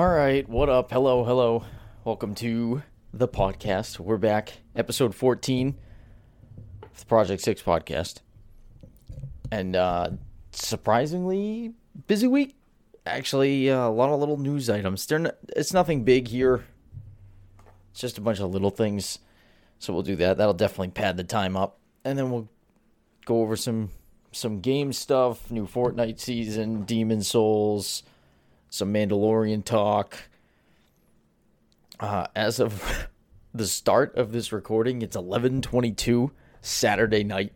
All right, what up? Hello, hello. Welcome to the podcast. We're back, episode 14 of the Project 6 podcast. And uh surprisingly busy week. Actually, uh, a lot of little news items. They're it's nothing big here. It's just a bunch of little things. So we'll do that. That'll definitely pad the time up. And then we'll go over some some game stuff, new Fortnite season, Demon Souls, some Mandalorian talk. Uh, as of the start of this recording, it's 11:22 Saturday night.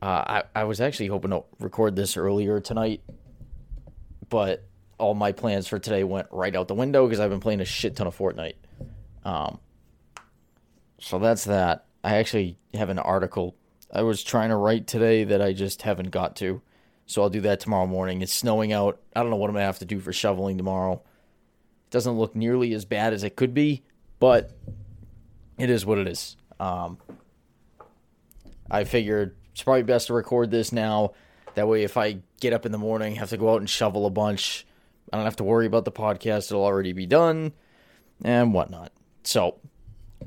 Uh, I I was actually hoping to record this earlier tonight, but all my plans for today went right out the window because I've been playing a shit ton of Fortnite. Um, so that's that. I actually have an article I was trying to write today that I just haven't got to. So I'll do that tomorrow morning. It's snowing out. I don't know what I'm going to have to do for shoveling tomorrow. It doesn't look nearly as bad as it could be, but it is what it is. Um, I figured it's probably best to record this now. That way, if I get up in the morning, have to go out and shovel a bunch, I don't have to worry about the podcast. It'll already be done and whatnot. So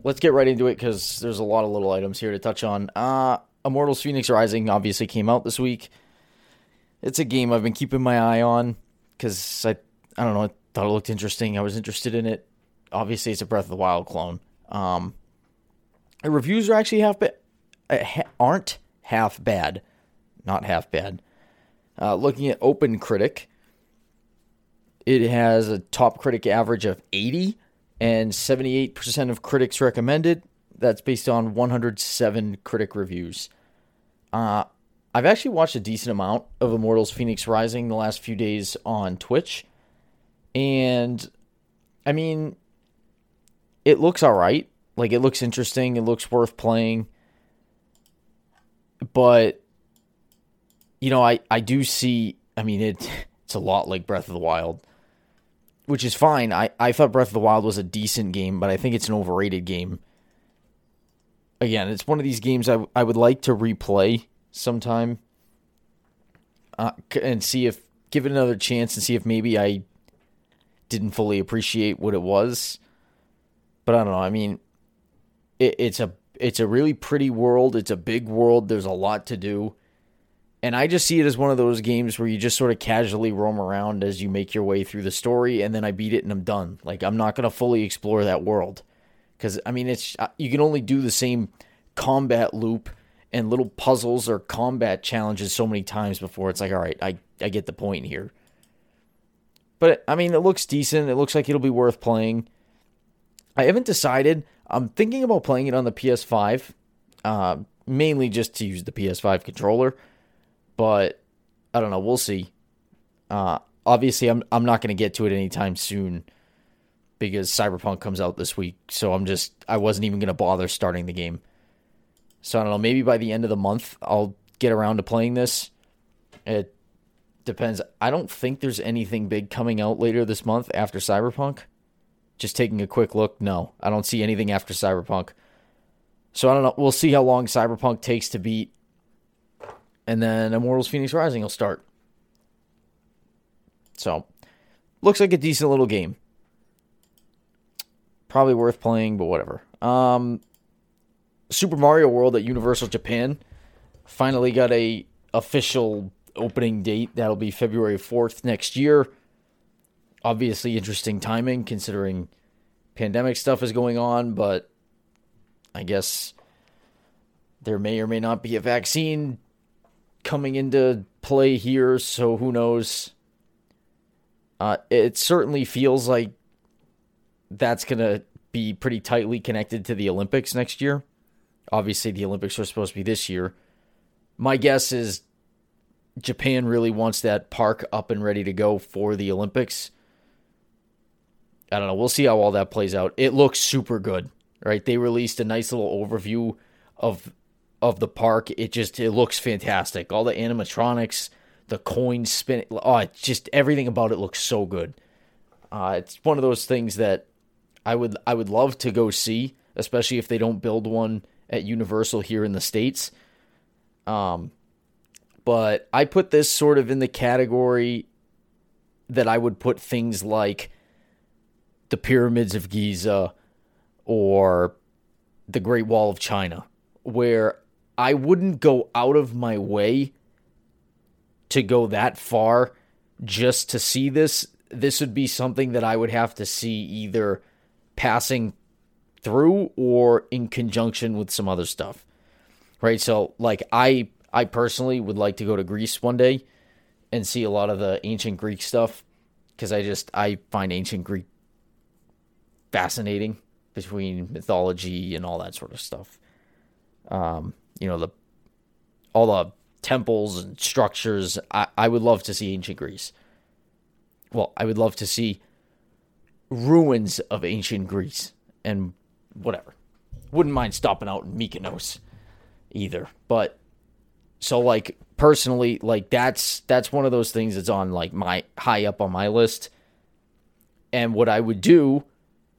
let's get right into it because there's a lot of little items here to touch on. Uh, Immortals Phoenix Rising obviously came out this week. It's a game I've been keeping my eye on because I I don't know I thought it looked interesting. I was interested in it. Obviously, it's a Breath of the Wild clone. Um, the reviews are actually half bad, uh, aren't half bad, not half bad. Uh, looking at Open Critic, it has a top critic average of 80 and 78% of critics recommended. That's based on 107 critic reviews. Uh, I've actually watched a decent amount of Immortals Phoenix Rising the last few days on Twitch. And I mean, it looks all right. Like, it looks interesting. It looks worth playing. But, you know, I, I do see, I mean, it, it's a lot like Breath of the Wild, which is fine. I, I thought Breath of the Wild was a decent game, but I think it's an overrated game again, it's one of these games I, I would like to replay sometime uh, and see if give it another chance and see if maybe I didn't fully appreciate what it was. But I don't know. I mean, it, it's a it's a really pretty world. It's a big world. There's a lot to do. And I just see it as one of those games where you just sort of casually roam around as you make your way through the story, and then I beat it and I'm done. Like I'm not gonna fully explore that world because I mean it's uh, you can only do the same combat loop and little puzzles or combat challenges so many times before it's like all right I I get the point here. But I mean it looks decent. It looks like it'll be worth playing. I haven't decided. I'm thinking about playing it on the PS5, uh, mainly just to use the PS5 controller. But I don't know. We'll see. Uh, obviously, I'm I'm not going to get to it anytime soon because Cyberpunk comes out this week. So I'm just I wasn't even gonna bother starting the game. So I don't know. Maybe by the end of the month I'll get around to playing this. It depends. I don't think there's anything big coming out later this month after Cyberpunk. Just taking a quick look, no, I don't see anything after Cyberpunk. So I don't know. We'll see how long Cyberpunk takes to beat, and then Immortals: Phoenix Rising will start. So, looks like a decent little game probably worth playing, but whatever. Um, Super Mario World at Universal Japan finally got a official opening date. That'll be February 4th next year. Obviously interesting timing considering pandemic stuff is going on, but I guess there may or may not be a vaccine coming into play here, so who knows. Uh, it certainly feels like that's going to be pretty tightly connected to the Olympics next year. Obviously, the Olympics are supposed to be this year. My guess is Japan really wants that park up and ready to go for the Olympics. I don't know. We'll see how all that plays out. It looks super good, right? They released a nice little overview of of the park. It just it looks fantastic. All the animatronics, the coins spin. Oh, it's just everything about it looks so good. Uh, it's one of those things that I would I would love to go see, especially if they don't build one at Universal here in the states. Um, but I put this sort of in the category that I would put things like the pyramids of Giza or the Great Wall of China, where I wouldn't go out of my way to go that far just to see this. This would be something that I would have to see either passing through or in conjunction with some other stuff. Right? So like I I personally would like to go to Greece one day and see a lot of the ancient Greek stuff because I just I find ancient Greek fascinating between mythology and all that sort of stuff. Um, you know the all the temples and structures. I, I would love to see ancient Greece. Well, I would love to see ruins of ancient Greece and whatever. Wouldn't mind stopping out in Mykonos either. But so like personally, like that's that's one of those things that's on like my high up on my list. And what I would do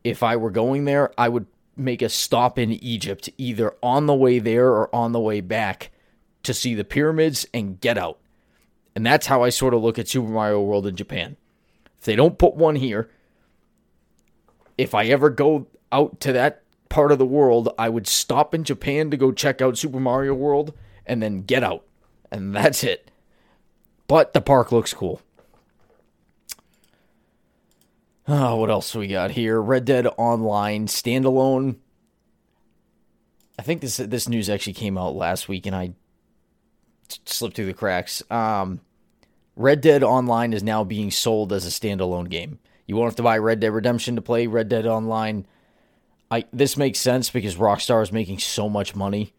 if I were going there, I would make a stop in Egypt either on the way there or on the way back to see the pyramids and get out. And that's how I sort of look at Super Mario World in Japan. If they don't put one here, if I ever go out to that part of the world, I would stop in Japan to go check out Super Mario World and then get out. And that's it. But the park looks cool. Oh, what else we got here? Red Dead Online standalone. I think this this news actually came out last week, and I slipped through the cracks. Um, Red Dead Online is now being sold as a standalone game. You won't have to buy Red Dead Redemption to play Red Dead Online. I this makes sense because Rockstar is making so much money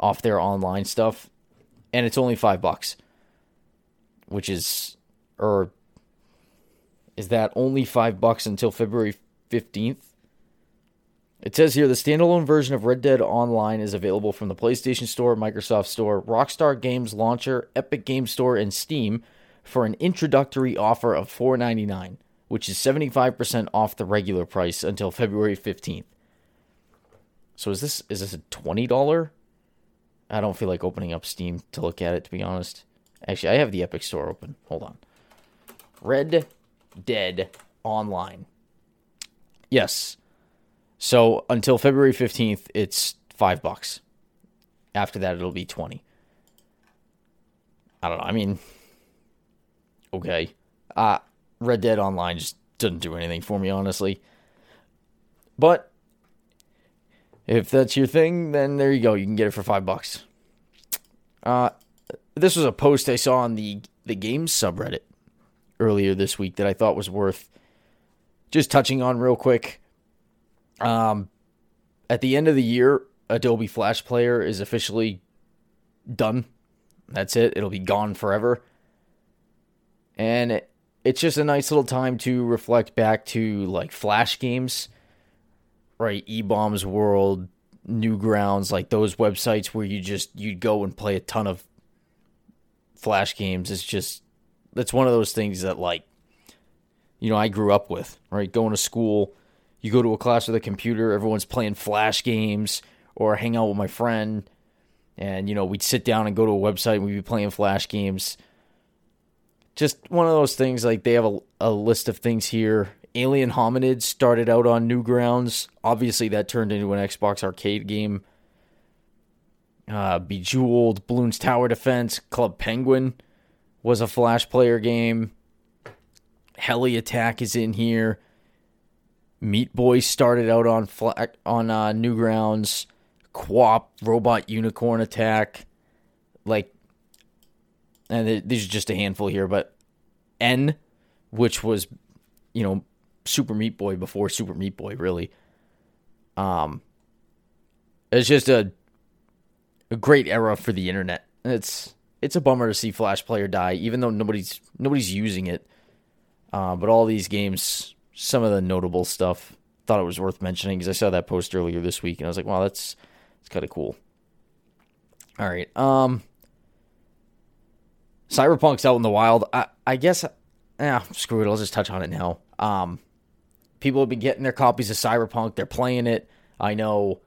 off their online stuff, and it's only five bucks, which is or is that only five bucks until February fifteenth? It says here the standalone version of Red Dead Online is available from the PlayStation Store, Microsoft Store, Rockstar Games Launcher, Epic Game Store, and Steam for an introductory offer of $4.99, which is 75% off the regular price until February 15th. So is this is this a $20? I don't feel like opening up Steam to look at it to be honest. Actually, I have the Epic Store open. Hold on. Red Dead Online. Yes. So until February 15th, it's five bucks. After that, it'll be 20. I don't know. I mean, okay. Uh, Red Dead Online just doesn't do anything for me, honestly. But if that's your thing, then there you go. You can get it for five bucks. Uh, this was a post I saw on the the games subreddit earlier this week that I thought was worth just touching on real quick. Um, at the end of the year, Adobe Flash Player is officially done. That's it. It'll be gone forever. And it, it's just a nice little time to reflect back to like Flash games, right? E Bombs World, Newgrounds, like those websites where you just you'd go and play a ton of Flash games. It's just that's one of those things that like you know I grew up with, right? Going to school you go to a class with a computer, everyone's playing flash games, or hang out with my friend, and you know we'd sit down and go to a website and we'd be playing flash games. Just one of those things. Like they have a, a list of things here. Alien Hominids started out on Newgrounds. Obviously, that turned into an Xbox arcade game. Uh, Bejeweled, Bloons Tower Defense, Club Penguin was a Flash player game. Heli Attack is in here. Meat Boy started out on flat, on uh, Newgrounds. QWOP, Robot Unicorn Attack, like, and these are just a handful here, but N, which was, you know, Super Meat Boy before Super Meat Boy, really. Um, it's just a a great era for the internet. It's it's a bummer to see Flash Player die, even though nobody's nobody's using it. Uh, but all these games some of the notable stuff. Thought it was worth mentioning because I saw that post earlier this week and I was like, wow, that's that's kind of cool. All right. Um Cyberpunk's out in the wild. I I guess yeah, screw it. I'll just touch on it now. Um people have been getting their copies of Cyberpunk. They're playing it. I know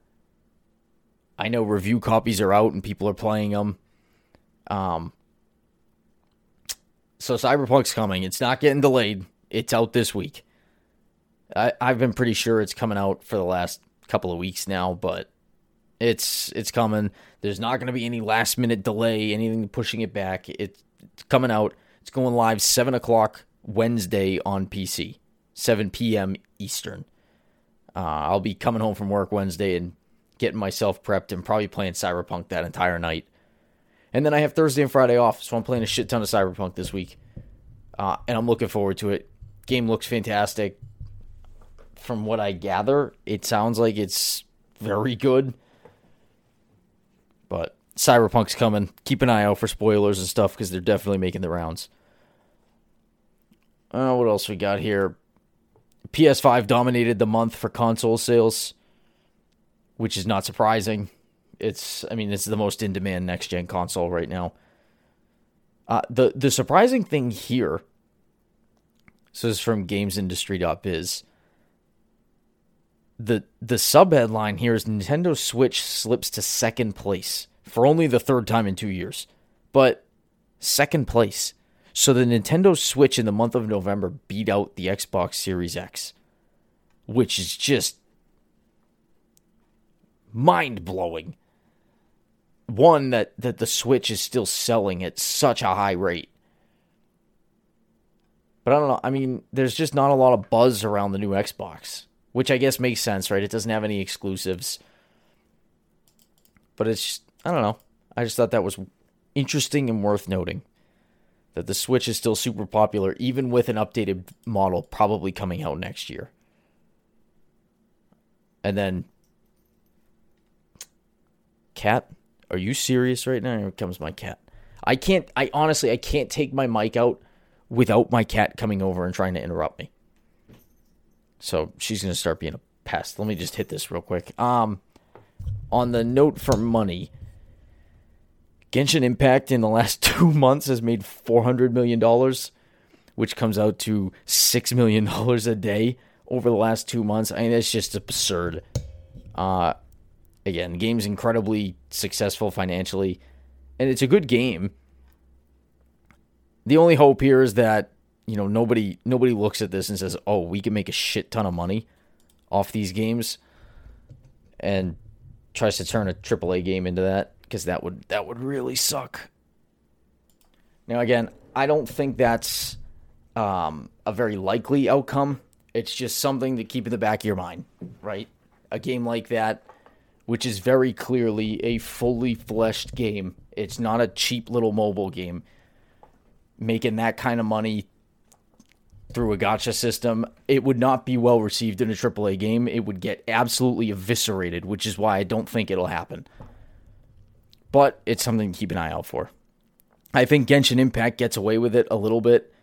I know review copies are out and people are playing them. Um so Cyberpunk's coming. It's not getting delayed. It's out this week. I, I've been pretty sure it's coming out for the last couple of weeks now, but it's it's coming. There's not going to be any last minute delay, anything pushing it back. It's coming out. It's going live seven o'clock Wednesday on PC, seven p.m. Eastern. Uh, I'll be coming home from work Wednesday and getting myself prepped and probably playing Cyberpunk that entire night. And then I have Thursday and Friday off, so I'm playing a shit ton of Cyberpunk this week. Uh, and I'm looking forward to it. Game looks fantastic. From what I gather, it sounds like it's very good. But Cyberpunk's coming. Keep an eye out for spoilers and stuff because they're definitely making the rounds. Uh, what else we got here? PS5 dominated the month for console sales, which is not surprising. It's, I mean, it's the most in demand next gen console right now. Uh, the the surprising thing here, so this is from GamesIndustry.biz. The the sub headline here is Nintendo Switch slips to second place for only the third time in two years, but second place. So the Nintendo Switch in the month of November beat out the Xbox Series X, which is just mind blowing. One that that the Switch is still selling at such a high rate. But I don't know. I mean, there's just not a lot of buzz around the new Xbox, which I guess makes sense, right? It doesn't have any exclusives. But it's just, I don't know. I just thought that was interesting and worth noting that the Switch is still super popular, even with an updated model probably coming out next year. And then, cat, are you serious right now? Here comes my cat. I can't, I honestly, I can't take my mic out without my cat coming over and trying to interrupt me. So she's going to start being a pest. Let me just hit this real quick. Um, on the note for money, Genshin Impact in the last two months has made $400 million, which comes out to $6 million a day over the last two months. I mean, that's just absurd. Uh, again, game's incredibly successful financially, and it's a good game. The only hope here is that you know nobody nobody looks at this and says, "Oh, we can make a shit ton of money off these games," and tries to turn a AAA game into that because that would that would really suck. Now, again, I don't think that's um, a very likely outcome. It's just something to keep in the back of your mind, right? A game like that, which is very clearly a fully fleshed game. It's not a cheap little mobile game. Making that kind of money through a gacha system, it would not be well received in a AAA game. It would get absolutely eviscerated, which is why I don't think it'll happen but it's something to keep an eye out for. I think Genshin Impact gets away with it a little bit,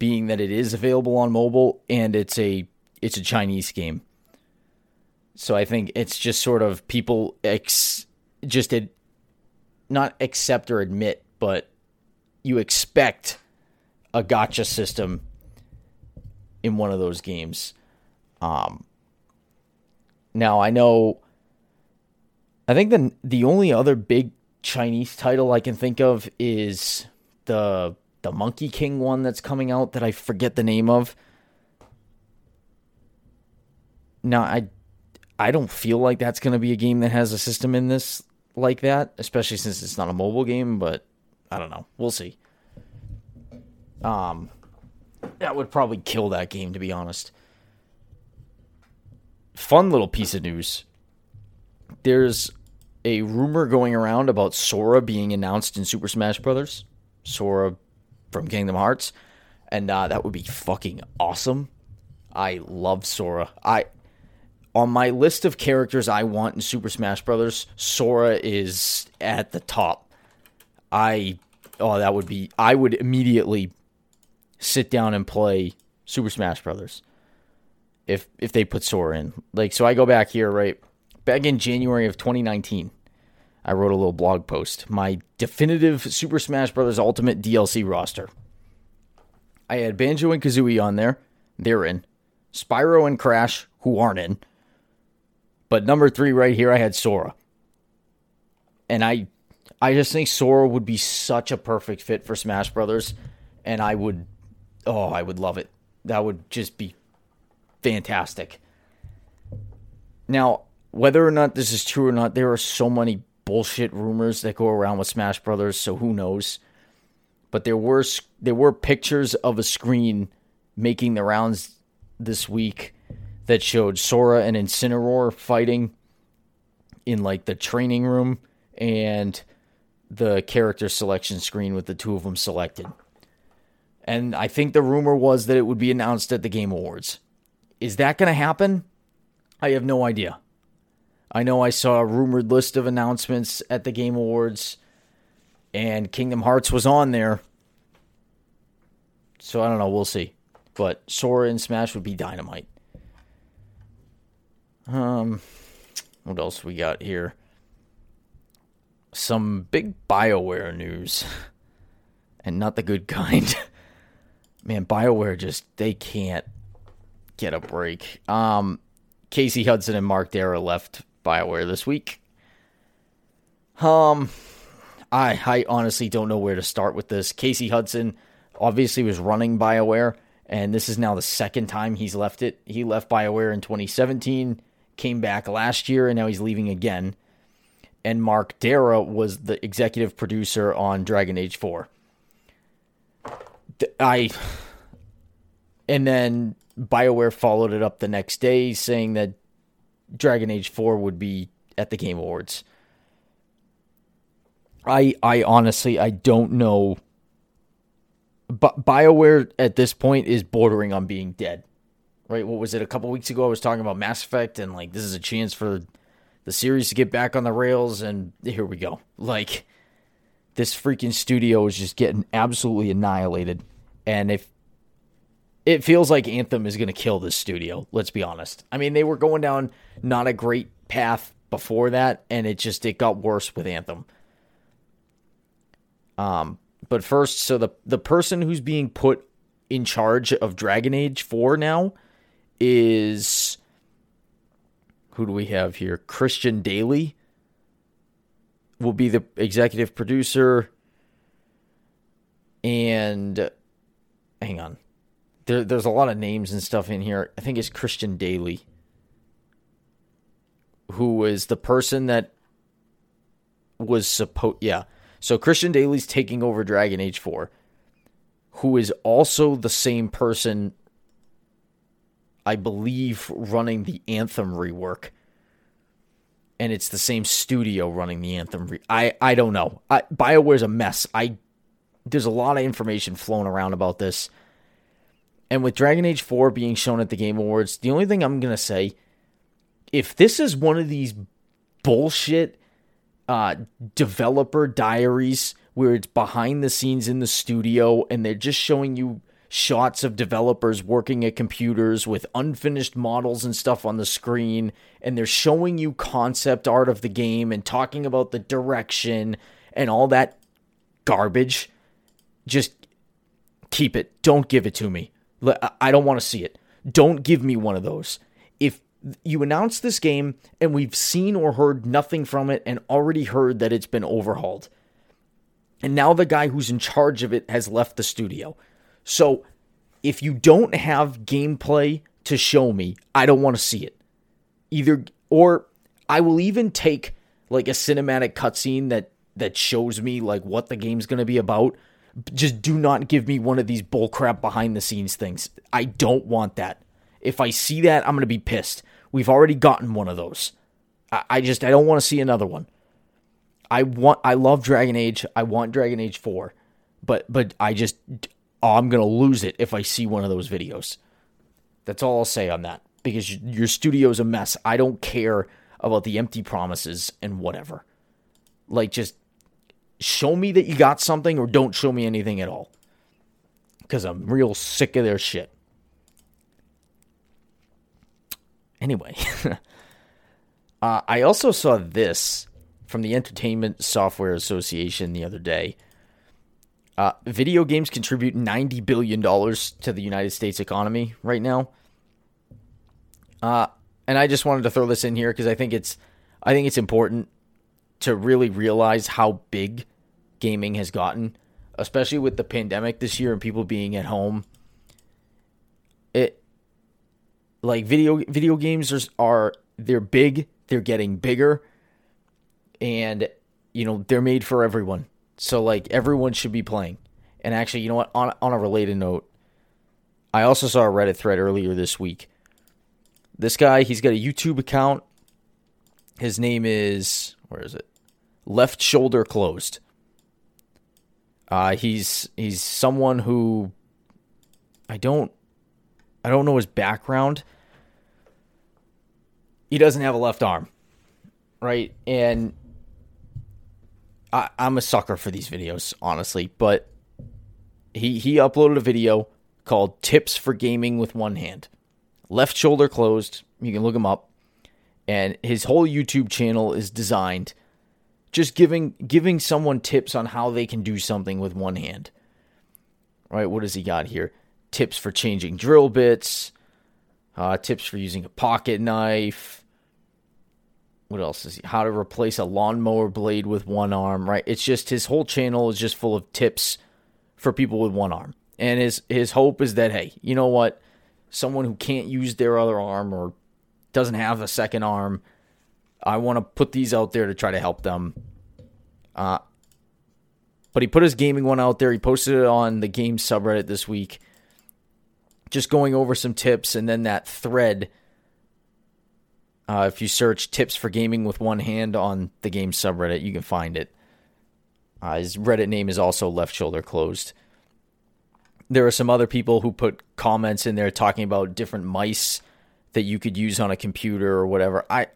being that it is available on mobile and it's a it's a Chinese game. So I think it's just sort of people ex just ad, not accept or admit, but you expect a gacha system in one of those games. Um, now I know I think the the only other big Chinese title I can think of is the the Monkey King one that's coming out that I forget the name of. Now I I don't feel like that's going to be a game that has a system in this like that, especially since it's not a mobile game, but I don't know. We'll see. Um that would probably kill that game to be honest. Fun little piece of news there's a rumor going around about Sora being announced in Super Smash Brothers. Sora from Kingdom Hearts, and uh, that would be fucking awesome. I love Sora. I on my list of characters I want in Super Smash Brothers, Sora is at the top. I oh that would be I would immediately sit down and play Super Smash Brothers if if they put Sora in. Like so I go back here, right? Back in January of 2019, I wrote a little blog post. My definitive Super Smash Bros. Ultimate DLC roster. I had Banjo and Kazooie on there. They're in. Spyro and Crash, who aren't in. But number three right here, I had Sora. And I I just think Sora would be such a perfect fit for Smash Brothers. And I would oh, I would love it. That would just be fantastic. Now, whether or not this is true or not, there are so many bullshit rumors that go around with Smash Brothers, so who knows? But there were there were pictures of a screen making the rounds this week that showed Sora and Incineroar fighting in like the training room and the character selection screen with the two of them selected. And I think the rumor was that it would be announced at the Game Awards. Is that going to happen? I have no idea. I know I saw a rumored list of announcements at the Game Awards, and Kingdom Hearts was on there. So I don't know. We'll see. But Sora and Smash would be dynamite. Um, what else we got here? Some big BioWare news, and not the good kind. Man, BioWare just they can't get a break. Um, Casey Hudson and Mark Darrah left BioWare this week. Um, I I honestly don't know where to start with this. Casey Hudson obviously was running BioWare, and this is now the second time he's left it. He left BioWare in 2017, came back last year, and now he's leaving again. And Mark Darrah was the executive producer on Dragon Age 4. I and then BioWare followed it up the next day saying that Dragon Age 4 would be at the Game Awards. I I honestly I don't know but BioWare at this point is bordering on being dead. Right? What was it a couple weeks ago I was talking about Mass Effect and like this is a chance for the series to get back on the rails and here we go. Like this freaking studio is just getting absolutely annihilated and if it feels like Anthem is going to kill this studio. Let's be honest. I mean, they were going down not a great path before that, and it just it got worse with Anthem. Um, but first, so the the person who's being put in charge of Dragon Age Four now is who do we have here? Christian Dailey will be the executive producer, and hang on there, there's a lot of names and stuff in here. I think it's Christian Dailey, who is the person that was supposed. Yeah, so Christian Dailey's taking over Dragon Age Four, who is also the same person, I believe, running the Anthem rework. And it's the same studio running the Anthem. Re- I I don't know. I, Bioware's a mess. I there's a lot of information flowing around about this. And with Dragon Age 4 being shown at the Game Awards, the only thing I'm going to say if this is one of these bullshit uh, developer diaries where it's behind the scenes in the studio and they're just showing you shots of developers working at computers with unfinished models and stuff on the screen and they're showing you concept art of the game and talking about the direction and all that garbage just keep it. Don't give it to me I don't want to see it. Don't give me one of those. If you announce this game and we've seen or heard nothing from it and already heard that it's been overhauled, and now the guy who's in charge of it has left the studio. So if you don't have gameplay to show me, I don't want to see it. Either or I will even take like a cinematic cutscene that that shows me like what the game's going to be about just do not give me one of these bullcrap behind the scenes things. I don't want that. If I see that, I'm going to be pissed. We've already gotten one of those. I, I just I don't want to see another one. I want I love Dragon Age. I want Dragon Age 4. But but I just oh, I'm going to lose it if I see one of those videos. That's all I'll say on that because your studio's a mess. I don't care about the empty promises and whatever. Like just show me that you got something or don't show me anything at all. Because I'm real sick of their shit. Anyway, uh, I also saw this from the Entertainment Software Association the other day. Uh, video games contribute $90 billion to the United States economy right now. Uh, and I just wanted to throw this in here because I think it's I think it's important to really realize how big gaming has gotten, especially with the pandemic this year and people being at home. It like video video games are, are they're big, they're getting bigger, and you know they're made for everyone. So like everyone should be playing. And actually, you know what? On on a related note, I also saw a Reddit thread earlier this week. This guy, he's got a YouTube account. His name is where is it? Left shoulder closed. Uh, he's he's someone who I don't I don't know his background. He doesn't have a left arm, right? And I, I'm a sucker for these videos, honestly. But he he uploaded a video called "Tips for Gaming with One Hand." Left shoulder closed. You can look him up, and his whole YouTube channel is designed just giving giving someone tips on how they can do something with one hand. Right? What does he got here? Tips for changing drill bits. Uh, tips for using a pocket knife what else is he, how to replace a lawnmower blade with one arm, right? It's just his whole channel is just full of tips for people with one arm. And his his hope is that hey, you know what? Someone who can't use their other arm or doesn't have a second arm, I want to put these out there to try to help them. Uh but he put his gaming one out there. He posted it on the game subreddit this week. Just going over some tips and then that thread uh, if you search tips for gaming with one hand on the game subreddit, you can find it. Uh, his Reddit name is also left shoulder closed. There are some other people who put comments in there talking about different mice that you could use on a computer or whatever. I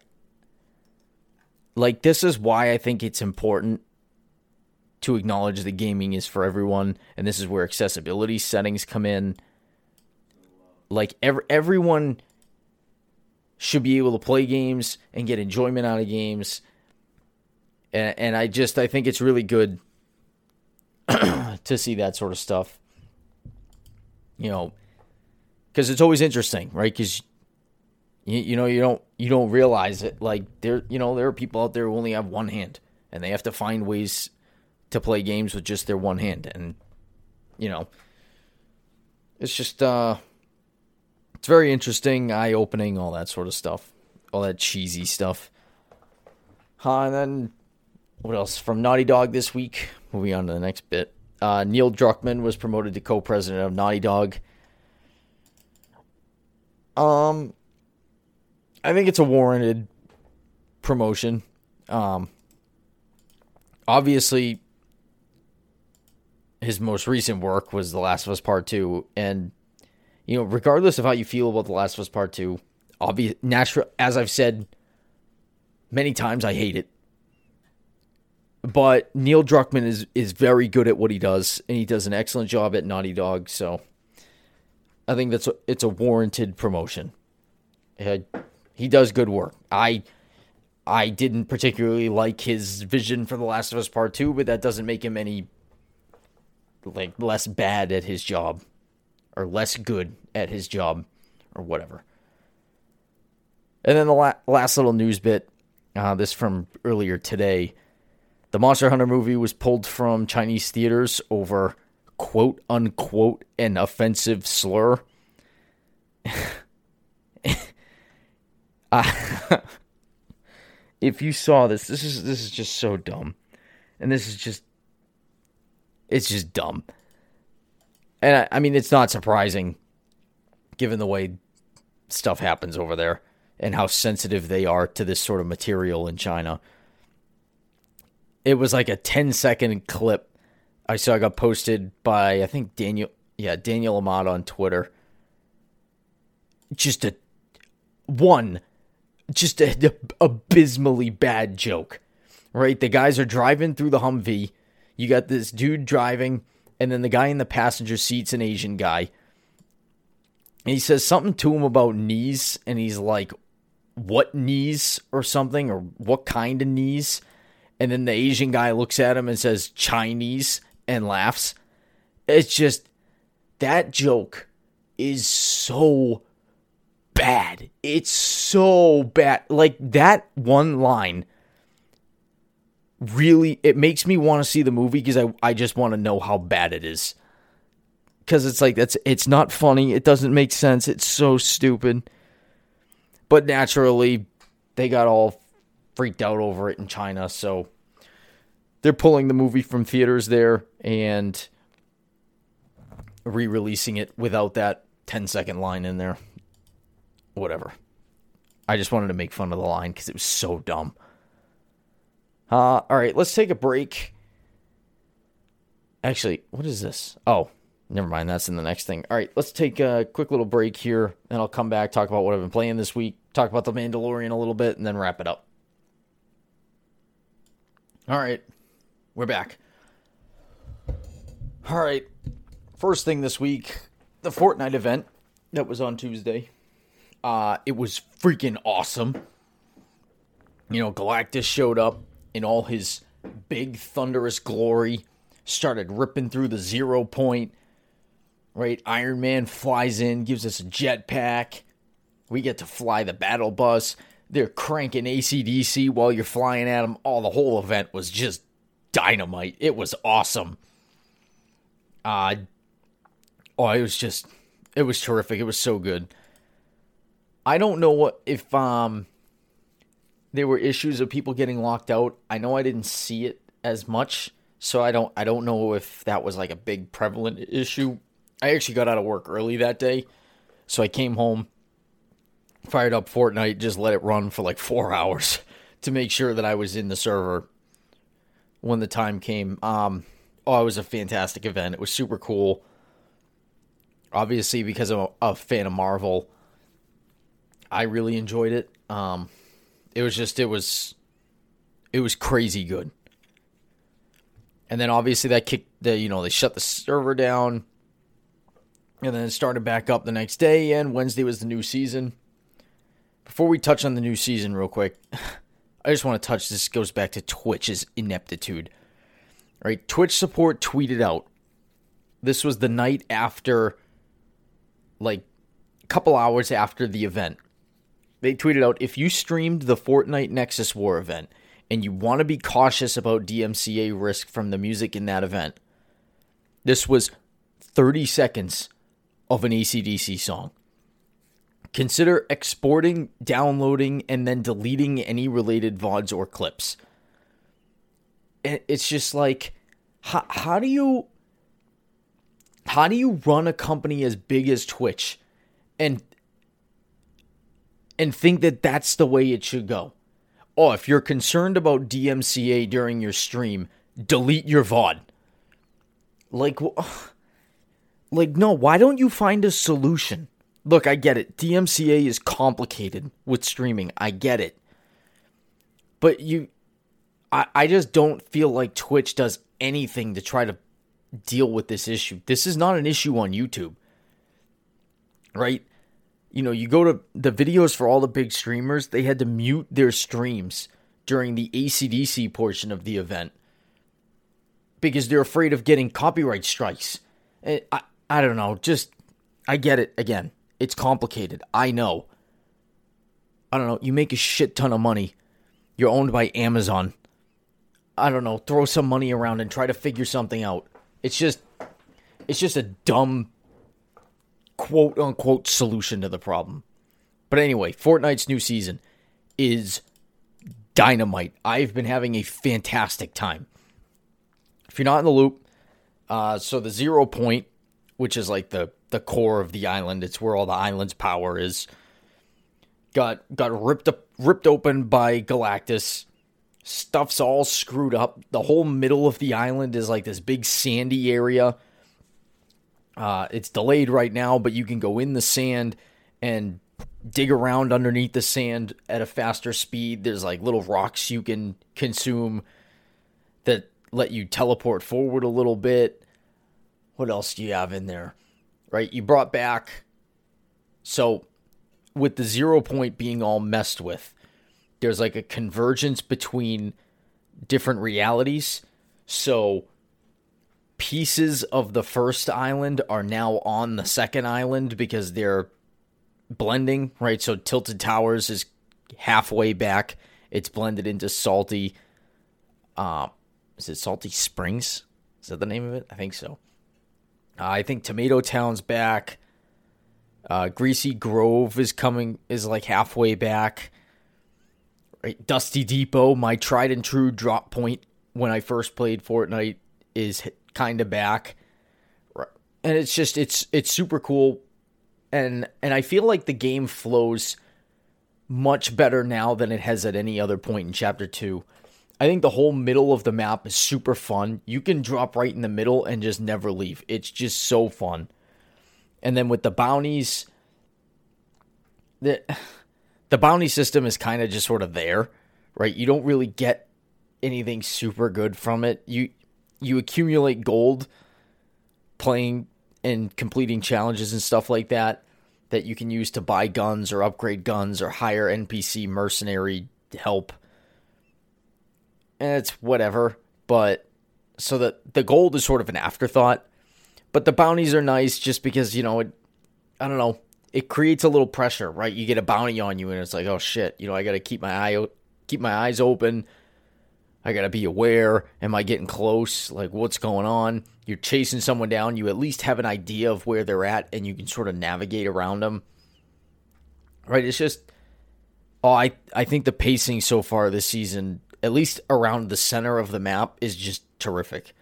like this is why I think it's important to acknowledge that gaming is for everyone and this is where accessibility settings come in. Like every, everyone should be able to play games and get enjoyment out of games. And, and I just I think it's really good to see that sort of stuff. You know, because it's always interesting, right? Because you, you know you don't you don't realize it. Like there you know there are people out there who only have one hand, and they have to find ways to play games with just their one hand, and you know, it's just uh it's very interesting, eye opening, all that sort of stuff, all that cheesy stuff. Uh, and then what else from Naughty Dog this week? Moving on to the next bit. Uh, Neil Druckmann was promoted to co-president of Naughty Dog. Um, I think it's a warranted promotion. Um, obviously, his most recent work was The Last of Us Part Two, and you know, regardless of how you feel about The Last of Us Part 2, obvious natural as I've said many times, I hate it. But Neil Druckmann is is very good at what he does, and he does an excellent job at Naughty Dog. So I think that's a, it's a warranted promotion. He does good work. I I didn't particularly like his vision for The Last of Us Part Two, but that doesn't make him any like less bad at his job or less good at his job or whatever. And then the la- last little news bit uh, this from earlier today. The Monster Hunter movie was pulled from Chinese theaters over quote unquote an offensive slur. if you saw this, this is this is just so dumb. And this is just it's just dumb. And I, I mean, it's not surprising given the way stuff happens over there and how sensitive they are to this sort of material in China. It was like a 10 second clip I saw got posted by I think Daniel yeah, Daniel Ahmad on Twitter. Just a one just a, a abysmally bad joke. Right? The guys are driving through the Humvee. You got this dude driving and then the guy in the passenger seat's an Asian guy. And he says something to him about knees, and he's like, What knees or something, or what kind of knees? And then the Asian guy looks at him and says, Chinese, and laughs. It's just, that joke is so bad. It's so bad. Like, that one line really it makes me want to see the movie because I, I just want to know how bad it is because it's like that's it's not funny it doesn't make sense it's so stupid But naturally, they got all freaked out over it in China, so they're pulling the movie from theaters there and re-releasing it without that 10 second line in there. Whatever. I just wanted to make fun of the line because it was so dumb. Uh, all right, let's take a break. Actually, what is this? Oh, never mind. That's in the next thing. All right, let's take a quick little break here, and I'll come back, talk about what I've been playing this week, talk about The Mandalorian a little bit, and then wrap it up. All right, we're back. All right, first thing this week the Fortnite event that was on Tuesday. Uh, it was freaking awesome. You know, Galactus showed up in all his big thunderous glory, started ripping through the zero point. Right, Iron Man flies in, gives us a jetpack. We get to fly the battle bus. They're cranking ACDC while you're flying at them. All the whole event was just dynamite. It was awesome. Uh, oh, it was just, it was terrific. It was so good. I don't know what if um there were issues of people getting locked out. I know I didn't see it as much, so I don't I don't know if that was like a big prevalent issue. I actually got out of work early that day, so I came home, fired up Fortnite, just let it run for like 4 hours to make sure that I was in the server when the time came. Um oh, it was a fantastic event. It was super cool. Obviously because I'm a, a fan of Marvel, I really enjoyed it. Um it was just it was it was crazy good. And then obviously that kicked the you know they shut the server down, and then it started back up the next day. And Wednesday was the new season. Before we touch on the new season, real quick, I just want to touch. This goes back to Twitch's ineptitude. Right, Twitch support tweeted out. This was the night after, like, a couple hours after the event they tweeted out if you streamed the Fortnite Nexus War event and you want to be cautious about DMCA risk from the music in that event, this was 30 seconds of an ACDC song. Consider exporting, downloading, and then deleting any related VODs or clips. It's just like, how, how do you. How do you run a company as big as Twitch and and think that that's the way it should go. Oh, if you're concerned about DMCA during your stream, delete your VOD. Like, like, no, why don't you find a solution? Look, I get it. DMCA is complicated with streaming. I get it. But you, I, I just don't feel like Twitch does anything to try to deal with this issue. This is not an issue on YouTube. Right? You know, you go to the videos for all the big streamers, they had to mute their streams during the ACDC portion of the event because they're afraid of getting copyright strikes. Eh, I, I don't know. Just, I get it. Again, it's complicated. I know. I don't know. You make a shit ton of money. You're owned by Amazon. I don't know. Throw some money around and try to figure something out. It's just, it's just a dumb quote unquote solution to the problem. But anyway, Fortnite's new season is dynamite. I've been having a fantastic time. If you're not in the loop, uh, so the zero point, which is like the the core of the island, it's where all the island's power is. Got got ripped up, ripped open by Galactus. Stuff's all screwed up. The whole middle of the island is like this big sandy area uh, it's delayed right now, but you can go in the sand and dig around underneath the sand at a faster speed. There's like little rocks you can consume that let you teleport forward a little bit. What else do you have in there? Right? You brought back. So, with the zero point being all messed with, there's like a convergence between different realities. So, pieces of the first island are now on the second island because they're blending, right? So Tilted Towers is halfway back. It's blended into Salty. Uh, is it Salty Springs? Is that the name of it? I think so. Uh, I think Tomato Town's back. Uh, Greasy Grove is coming is like halfway back. Right? Dusty Depot, my tried and true drop point when I first played Fortnite, is kind of back. And it's just it's it's super cool, and and I feel like the game flows much better now than it has at any other point in Chapter Two. I think the whole middle of the map is super fun. You can drop right in the middle and just never leave. It's just so fun. And then with the bounties, the the bounty system is kind of just sort of there, right? You don't really get anything super good from it. You you accumulate gold playing and completing challenges and stuff like that that you can use to buy guns or upgrade guns or hire NPC mercenary help and it's whatever. But so that the gold is sort of an afterthought. But the bounties are nice just because, you know, it, I don't know, it creates a little pressure, right? You get a bounty on you and it's like, oh shit, you know, I got to keep my eye keep my eyes open. I got to be aware. Am I getting close? Like what's going on? You're chasing someone down, you at least have an idea of where they're at and you can sort of navigate around them. Right? It's just oh, I I think the pacing so far this season at least around the center of the map, is just terrific.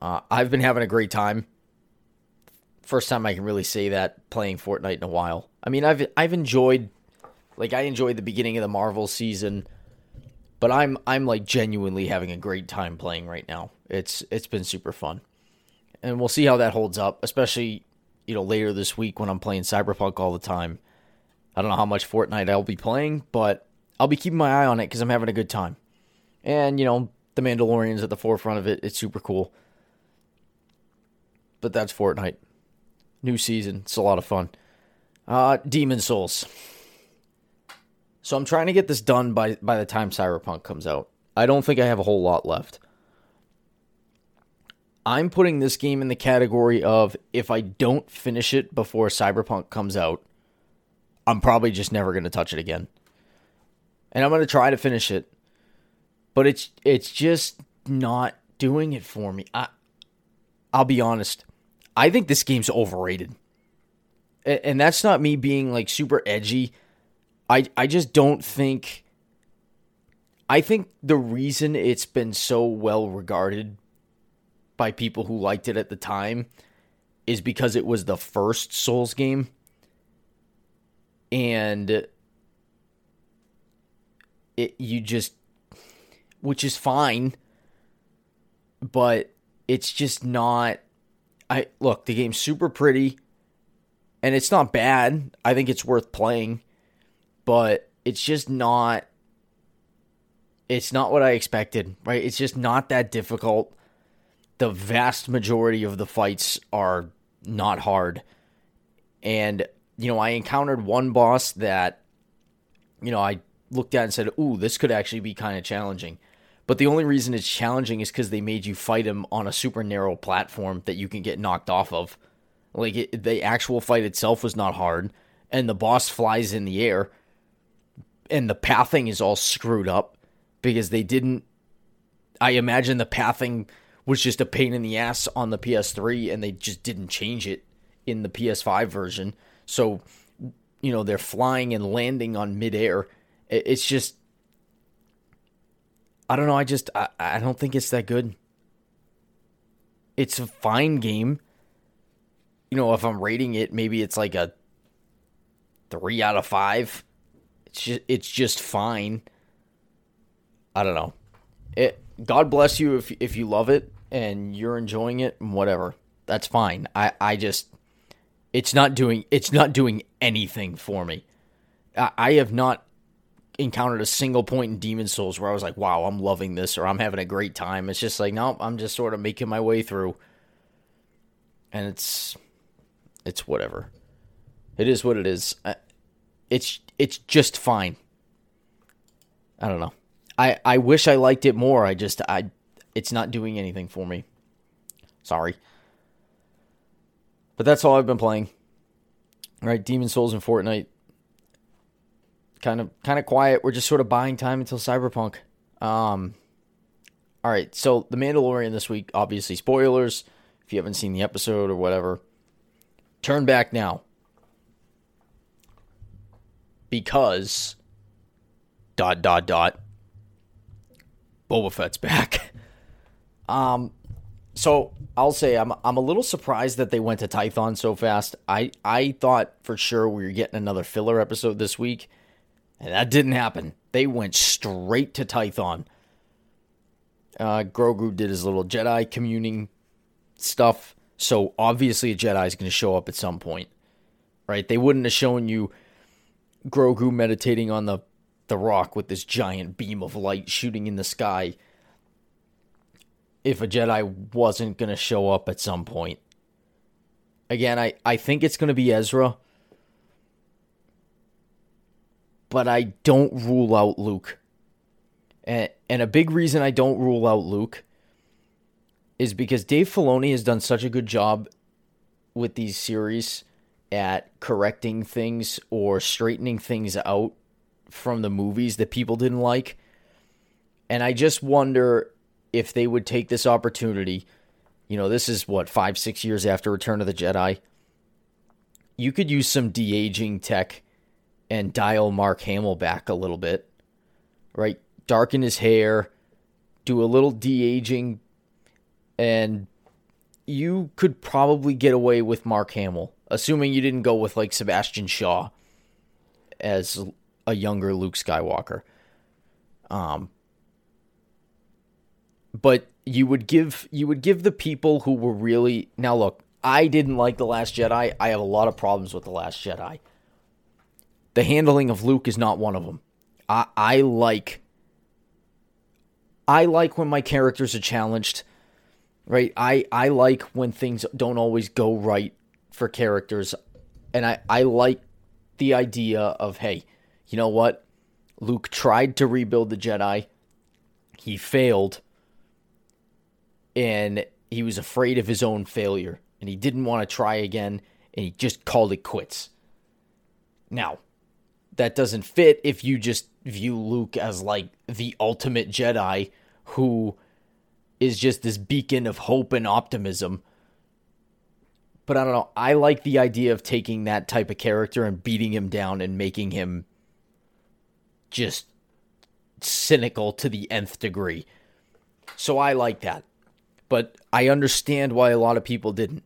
Uh, I've been having a great time. First time I can really say that playing Fortnite in a while. I mean, I've I've enjoyed, like I enjoyed the beginning of the Marvel season, but I'm I'm like genuinely having a great time playing right now. It's it's been super fun, and we'll see how that holds up, especially you know later this week when I'm playing Cyberpunk all the time. I don't know how much Fortnite I'll be playing, but I'll be keeping my eye on it because I'm having a good time. And, you know, The Mandalorian's at the forefront of it. It's super cool. But that's Fortnite. New season. It's a lot of fun. Uh, Demon's Souls. So I'm trying to get this done by, by the time Cyberpunk comes out. I don't think I have a whole lot left. I'm putting this game in the category of if I don't finish it before Cyberpunk comes out, I'm probably just never going to touch it again and I'm going to try to finish it. But it's it's just not doing it for me. I I'll be honest. I think this game's overrated. And that's not me being like super edgy. I I just don't think I think the reason it's been so well regarded by people who liked it at the time is because it was the first Souls game. And it, you just, which is fine, but it's just not. I look, the game's super pretty, and it's not bad. I think it's worth playing, but it's just not. It's not what I expected, right? It's just not that difficult. The vast majority of the fights are not hard. And, you know, I encountered one boss that, you know, I looked at and said, "Ooh, this could actually be kind of challenging." But the only reason it's challenging is because they made you fight him on a super narrow platform that you can get knocked off of. Like it, the actual fight itself was not hard, and the boss flies in the air, and the pathing is all screwed up because they didn't. I imagine the pathing was just a pain in the ass on the PS3, and they just didn't change it in the PS5 version. So, you know, they're flying and landing on midair it's just I don't know. I just I, I don't think it's that good. It's a fine game. You know, if I'm rating it, maybe it's like a three out of five. It's just it's just fine. I don't know. It God bless you if if you love it and you're enjoying it and whatever. That's fine. I I just it's not doing it's not doing anything for me. I, I have not encountered a single point in Demon's Souls where I was like, wow, I'm loving this or I'm having a great time. It's just like, no, I'm just sort of making my way through. And it's it's whatever. It is what it is. It's it's just fine. I don't know. I I wish I liked it more. I just I it's not doing anything for me. Sorry. But that's all I've been playing. All right, Demon's Souls and Fortnite kind of kind of quiet. We're just sort of buying time until Cyberpunk. Um, all right, so the Mandalorian this week, obviously spoilers. If you haven't seen the episode or whatever, turn back now. Because dot dot dot Boba Fett's back. Um so I'll say I'm I'm a little surprised that they went to Tython so fast. I I thought for sure we were getting another filler episode this week, and that didn't happen. They went straight to Tython. Uh, Grogu did his little Jedi communing stuff, so obviously a Jedi is going to show up at some point, right? They wouldn't have shown you Grogu meditating on the the rock with this giant beam of light shooting in the sky if a Jedi wasn't going to show up at some point. Again, I, I think it's going to be Ezra. But I don't rule out Luke. And, and a big reason I don't rule out Luke is because Dave Filoni has done such a good job with these series at correcting things or straightening things out from the movies that people didn't like. And I just wonder if they would take this opportunity. You know, this is what, five, six years after Return of the Jedi. You could use some de aging tech and dial Mark Hamill back a little bit, right? Darken his hair, do a little de aging, and you could probably get away with Mark Hamill, assuming you didn't go with like Sebastian Shaw as a younger Luke Skywalker. Um, but you would give you would give the people who were really now look. I didn't like the Last Jedi. I have a lot of problems with the Last Jedi. The handling of Luke is not one of them. I, I like I like when my characters are challenged. Right? I, I like when things don't always go right for characters. And I, I like the idea of, hey, you know what? Luke tried to rebuild the Jedi. He failed. And he was afraid of his own failure. And he didn't want to try again. And he just called it quits. Now, that doesn't fit if you just view Luke as like the ultimate Jedi who is just this beacon of hope and optimism. But I don't know. I like the idea of taking that type of character and beating him down and making him just cynical to the nth degree. So I like that. But I understand why a lot of people didn't.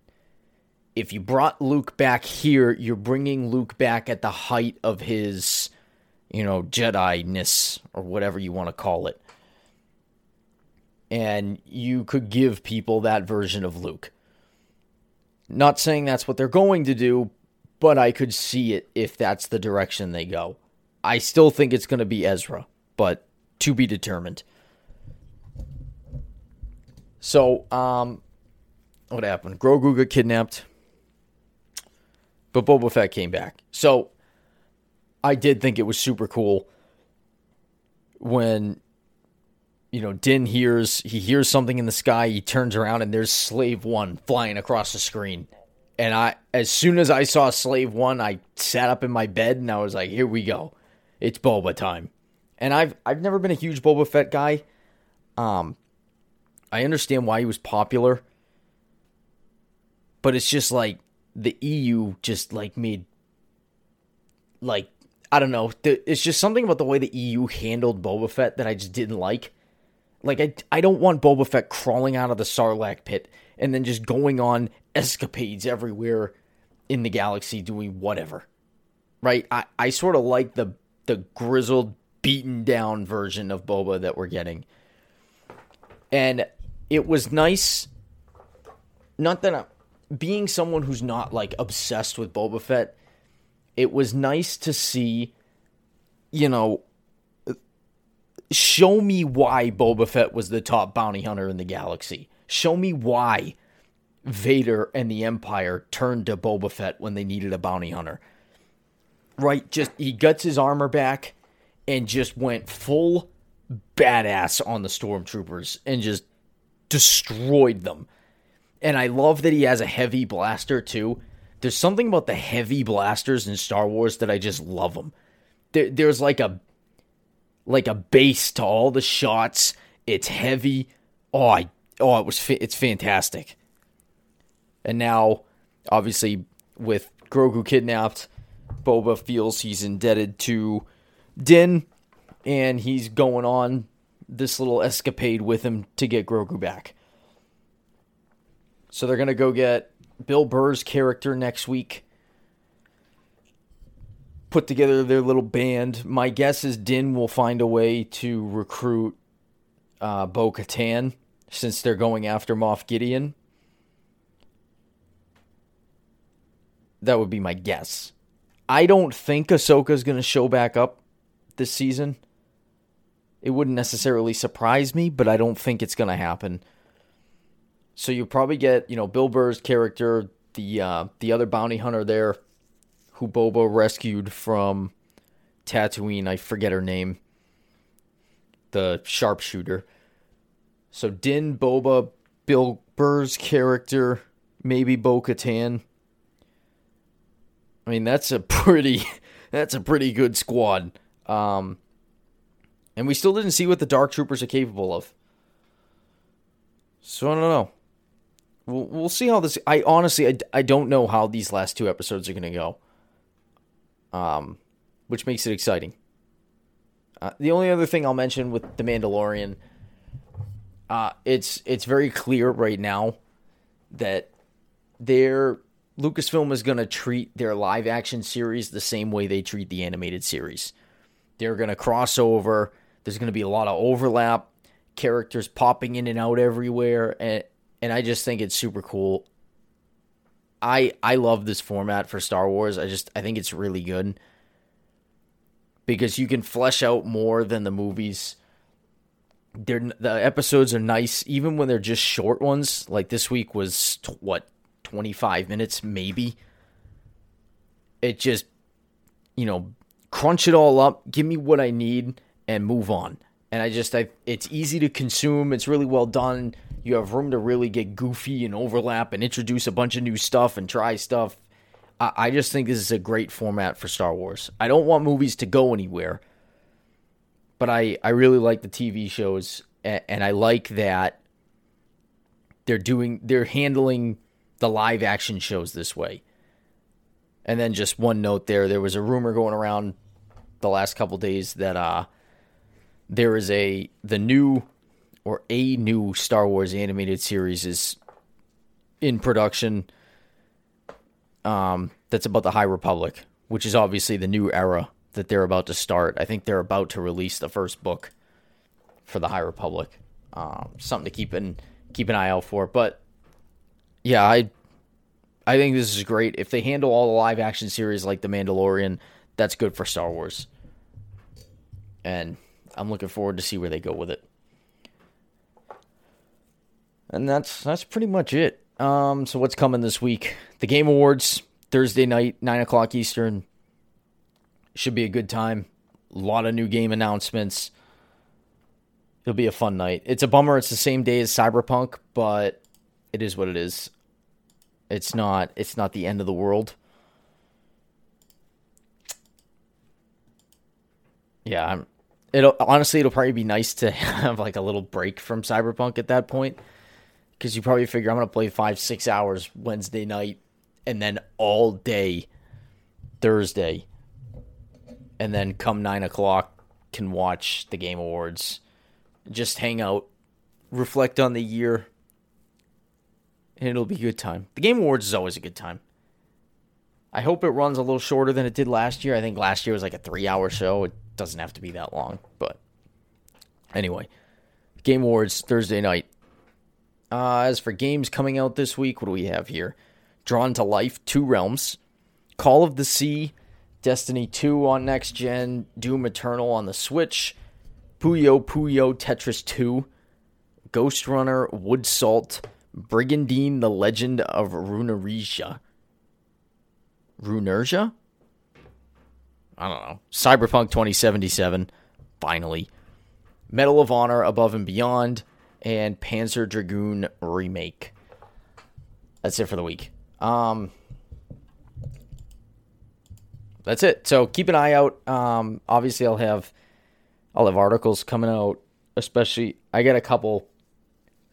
If you brought Luke back here, you're bringing Luke back at the height of his, you know, Jedi ness or whatever you want to call it. And you could give people that version of Luke. Not saying that's what they're going to do, but I could see it if that's the direction they go. I still think it's going to be Ezra, but to be determined. So, um, what happened? Grogu got kidnapped, but Boba Fett came back. So, I did think it was super cool when you know Din hears he hears something in the sky. He turns around and there's Slave One flying across the screen. And I, as soon as I saw Slave One, I sat up in my bed and I was like, "Here we go." it's Boba time. And I've I've never been a huge Boba Fett guy. Um I understand why he was popular. But it's just like the EU just like made like I don't know. It's just something about the way the EU handled Boba Fett that I just didn't like. Like I I don't want Boba Fett crawling out of the Sarlacc pit and then just going on escapades everywhere in the galaxy doing whatever. Right? I, I sort of like the the grizzled, beaten down version of Boba that we're getting. And it was nice. Not that I'm being someone who's not like obsessed with Boba Fett, it was nice to see, you know, show me why Boba Fett was the top bounty hunter in the galaxy. Show me why Vader and the Empire turned to Boba Fett when they needed a bounty hunter right? Just he guts his armor back and just went full badass on the stormtroopers and just destroyed them. And I love that he has a heavy blaster too. There's something about the heavy blasters in Star Wars that I just love them. There, there's like a like a base to all the shots. It's heavy. Oh, I oh, it was fa- it's fantastic. And now, obviously, with Grogu kidnapped, Boba feels he's indebted to Din, and he's going on this little escapade with him to get Grogu back. So they're gonna go get Bill Burr's character next week. Put together their little band. My guess is Din will find a way to recruit uh, Bo Katan since they're going after Moff Gideon. That would be my guess. I don't think Ahsoka's going to show back up this season. It wouldn't necessarily surprise me, but I don't think it's going to happen. So you'll probably get, you know, Bill Burr's character, the uh, the other bounty hunter there, who Boba rescued from Tatooine. I forget her name. The sharpshooter. So Din, Boba, Bill Burr's character, maybe Bo Katan. I mean, that's a pretty that's a pretty good squad. Um, and we still didn't see what the Dark Troopers are capable of. So I don't know. We'll, we'll see how this. I honestly, I, I don't know how these last two episodes are going to go. Um, which makes it exciting. Uh, the only other thing I'll mention with the Mandalorian, uh, it's it's very clear right now that their Lucasfilm is going to treat their live action series the same way they treat the animated series. They're going to cross over. There's going to be a lot of overlap, characters popping in and out everywhere, and and I just think it's super cool. I I love this format for Star Wars. I just I think it's really good because you can flesh out more than the movies. They're, the episodes are nice, even when they're just short ones. Like this week was what twenty five minutes, maybe. It just, you know, crunch it all up, give me what I need, and move on. And I just, I, it's easy to consume. It's really well done. You have room to really get goofy and overlap and introduce a bunch of new stuff and try stuff. I, I just think this is a great format for Star Wars. I don't want movies to go anywhere, but I, I really like the TV shows, and, and I like that they're doing, they're handling the live action shows this way. And then just one note there, there was a rumor going around the last couple days that uh, there is a the new or a new Star Wars animated series is in production. Um, that's about the High Republic, which is obviously the new era that they're about to start. I think they're about to release the first book for the High Republic. Um, something to keep an keep an eye out for. But yeah, I I think this is great. If they handle all the live action series like The Mandalorian, that's good for Star Wars. And I'm looking forward to see where they go with it. And that's that's pretty much it. Um, so what's coming this week? The Game Awards Thursday night, nine o'clock Eastern. Should be a good time. A lot of new game announcements. It'll be a fun night. It's a bummer. It's the same day as Cyberpunk, but it is what it is. It's not. It's not the end of the world. Yeah, I'm. It'll honestly, it'll probably be nice to have like a little break from Cyberpunk at that point, because you probably figure I'm gonna play five, six hours Wednesday night, and then all day Thursday, and then come nine o'clock can watch the Game Awards, just hang out, reflect on the year, and it'll be a good time. The Game Awards is always a good time. I hope it runs a little shorter than it did last year. I think last year was like a three hour show. It doesn't have to be that long. But anyway, Game Awards Thursday night. Uh, as for games coming out this week, what do we have here? Drawn to Life, Two Realms, Call of the Sea, Destiny 2 on next gen, Doom Eternal on the Switch, Puyo Puyo Tetris 2, Ghost Runner, Woodsalt, Brigandine, The Legend of Runeterra. Runeterra? I don't know. Cyberpunk 2077, finally. Medal of Honor Above and Beyond, and Panzer Dragoon Remake. That's it for the week. Um, that's it. So keep an eye out. Um, obviously, I'll have I'll have articles coming out. Especially, I got a couple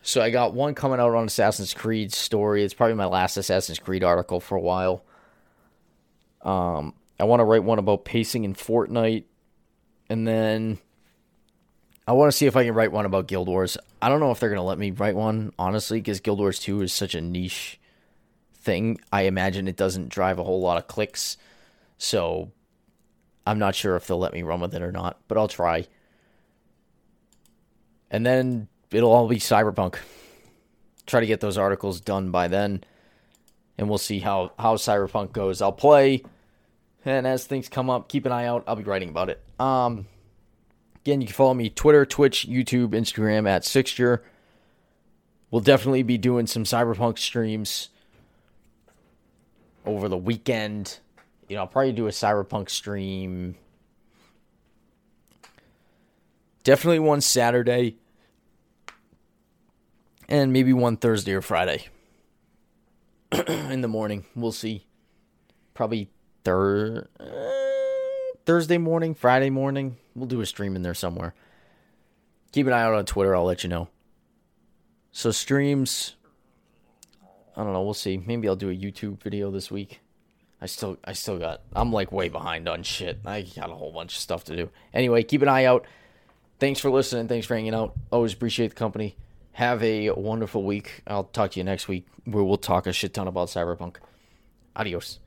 so I got one coming out on Assassin's Creed story. It's probably my last Assassin's Creed article for a while. Um, I want to write one about pacing in Fortnite, and then I want to see if I can write one about Guild Wars. I don't know if they're gonna let me write one honestly, because Guild Wars Two is such a niche thing. I imagine it doesn't drive a whole lot of clicks, so I'm not sure if they'll let me run with it or not. But I'll try. And then it'll all be Cyberpunk. Try to get those articles done by then and we'll see how how Cyberpunk goes. I'll play, and as things come up, keep an eye out. I'll be writing about it. Um, again, you can follow me Twitter, Twitch, YouTube, Instagram at Sixture. We'll definitely be doing some Cyberpunk streams over the weekend. You know, I'll probably do a Cyberpunk stream. Definitely one Saturday. And maybe one Thursday or Friday. in the morning. We'll see. Probably uh, Thursday morning, Friday morning. We'll do a stream in there somewhere. Keep an eye out on Twitter. I'll let you know. So streams. I don't know. We'll see. Maybe I'll do a YouTube video this week. I still, I still got. I'm like way behind on shit. I got a whole bunch of stuff to do. Anyway, keep an eye out. Thanks for listening. Thanks for hanging out. Always appreciate the company. Have a wonderful week. I'll talk to you next week where we'll talk a shit ton about Cyberpunk. Adios.